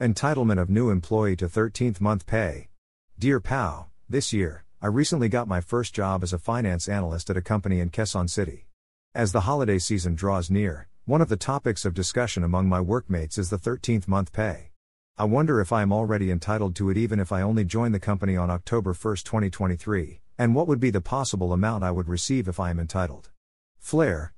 Entitlement of new employee to 13th month pay. Dear PAO, this year, I recently got my first job as a finance analyst at a company in Quezon City. As the holiday season draws near, one of the topics of discussion among my workmates is the 13th month pay. I wonder if I am already entitled to it even if I only join the company on October 1, 2023, and what would be the possible amount I would receive if I am entitled. Flair.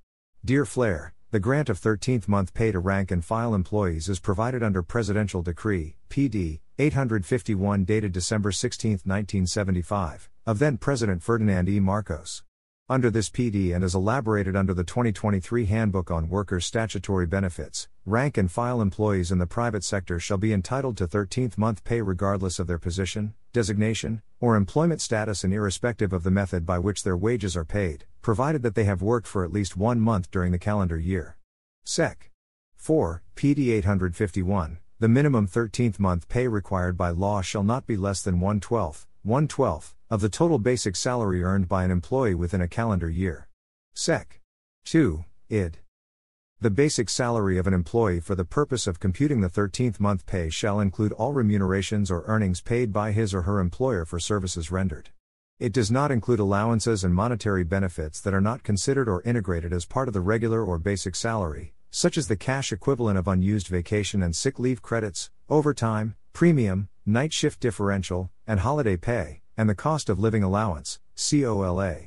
Dear Flair, the grant of 13th month pay to rank and file employees is provided under Presidential Decree, PD, 851 dated December 16, 1975, of then President Ferdinand E. Marcos. Under this PD and is elaborated under the 2023 Handbook on Workers' Statutory Benefits, rank and file employees in the private sector shall be entitled to 13th month pay regardless of their position, designation, or employment status and irrespective of the method by which their wages are paid, provided that they have worked for at least one month during the calendar year. Sec. 4. PD 851. The minimum 13th month pay required by law shall not be less than 1 12th, 1 12th, of the total basic salary earned by an employee within a calendar year. Sec. 2. Id. The basic salary of an employee for the purpose of computing the 13th month pay shall include all remunerations or earnings paid by his or her employer for services rendered. It does not include allowances and monetary benefits that are not considered or integrated as part of the regular or basic salary, such as the cash equivalent of unused vacation and sick leave credits, overtime, premium, night shift differential, and holiday pay and the cost of living allowance, COLA.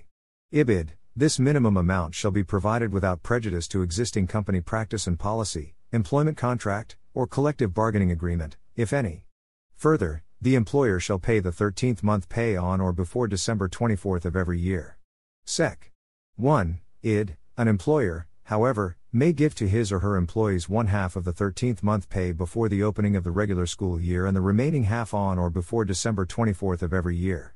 IBID, this minimum amount shall be provided without prejudice to existing company practice and policy, employment contract, or collective bargaining agreement, if any. Further, the employer shall pay the 13th month pay on or before December 24th of every year. Sec. 1. Id. An employer, however, may give to his or her employees one half of the 13th month pay before the opening of the regular school year and the remaining half on or before December 24th of every year.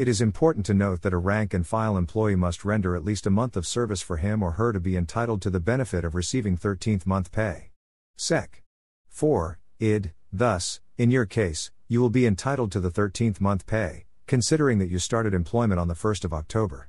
It is important to note that a rank and file employee must render at least a month of service for him or her to be entitled to the benefit of receiving 13th month pay. Sec. 4. Id. Thus, in your case, you will be entitled to the 13th month pay, considering that you started employment on the 1st of October.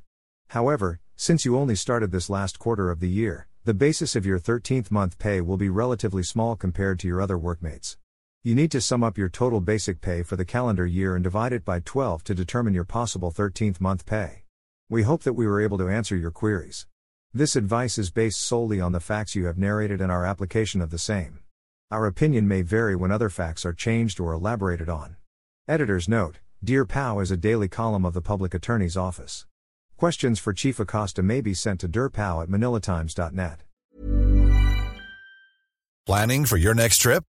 However, since you only started this last quarter of the year, the basis of your 13th month pay will be relatively small compared to your other workmates. You need to sum up your total basic pay for the calendar year and divide it by 12 to determine your possible 13th month pay. We hope that we were able to answer your queries. This advice is based solely on the facts you have narrated and our application of the same. Our opinion may vary when other facts are changed or elaborated on. Editor's note Dear PAO is a daily column of the Public Attorney's Office. Questions for Chief Acosta may be sent to dearpao at manilatimes.net. Planning for your next trip?